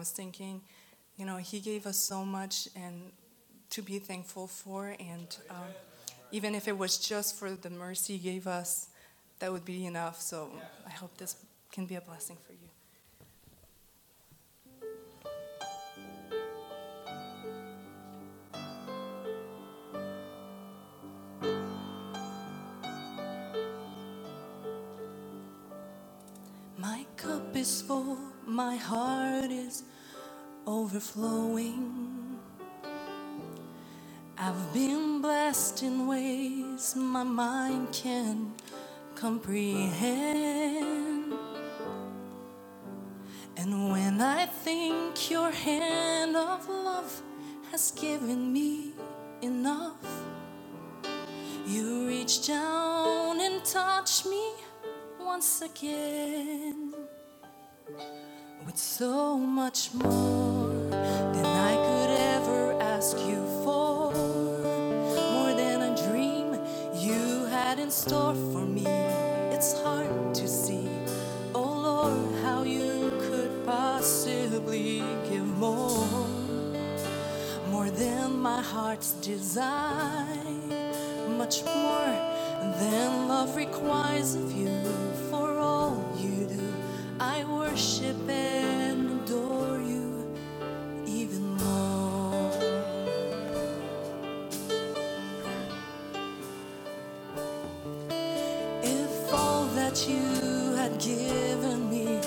was thinking, you know, He gave us so much and to be thankful for. And um, even if it was just for the mercy He gave us, that would be enough. So I hope this can be a blessing for you. My cup is full, my heart is overflowing. I've been blessed in ways my mind can comprehend. And when I think your hand of love has given me enough, you reach down and touch me once again with so much more than I could ever ask you for. More than a dream you had in store for me. It's hard to see, oh Lord, how you could possibly give more. More than my heart's desire, much more than love requires of you. For that you had given me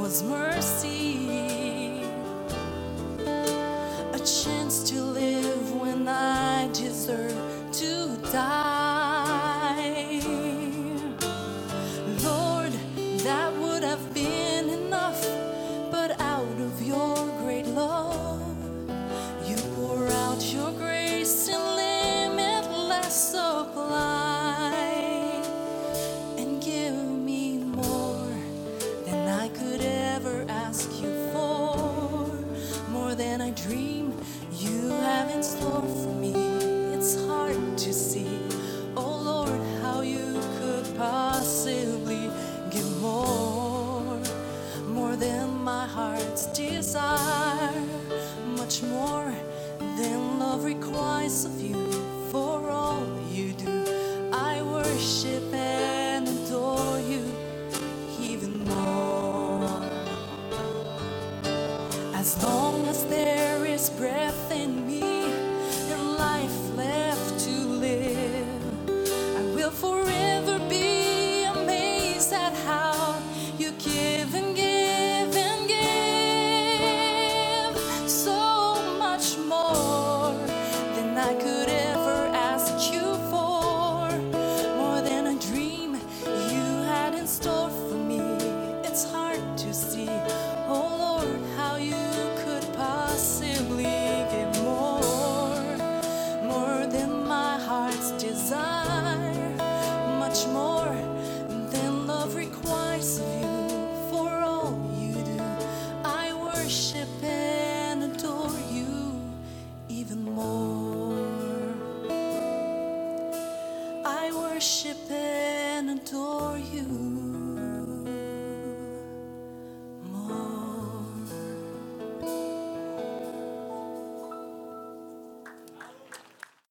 was mercy, a chance to live when I deserve you have in store for me. It's hard to see, oh Lord, how you could possibly give more, more than my heart's desire, much more than love requires of you. For all you do, I worship and adore you even more. As long as there breath in me Worship and adore you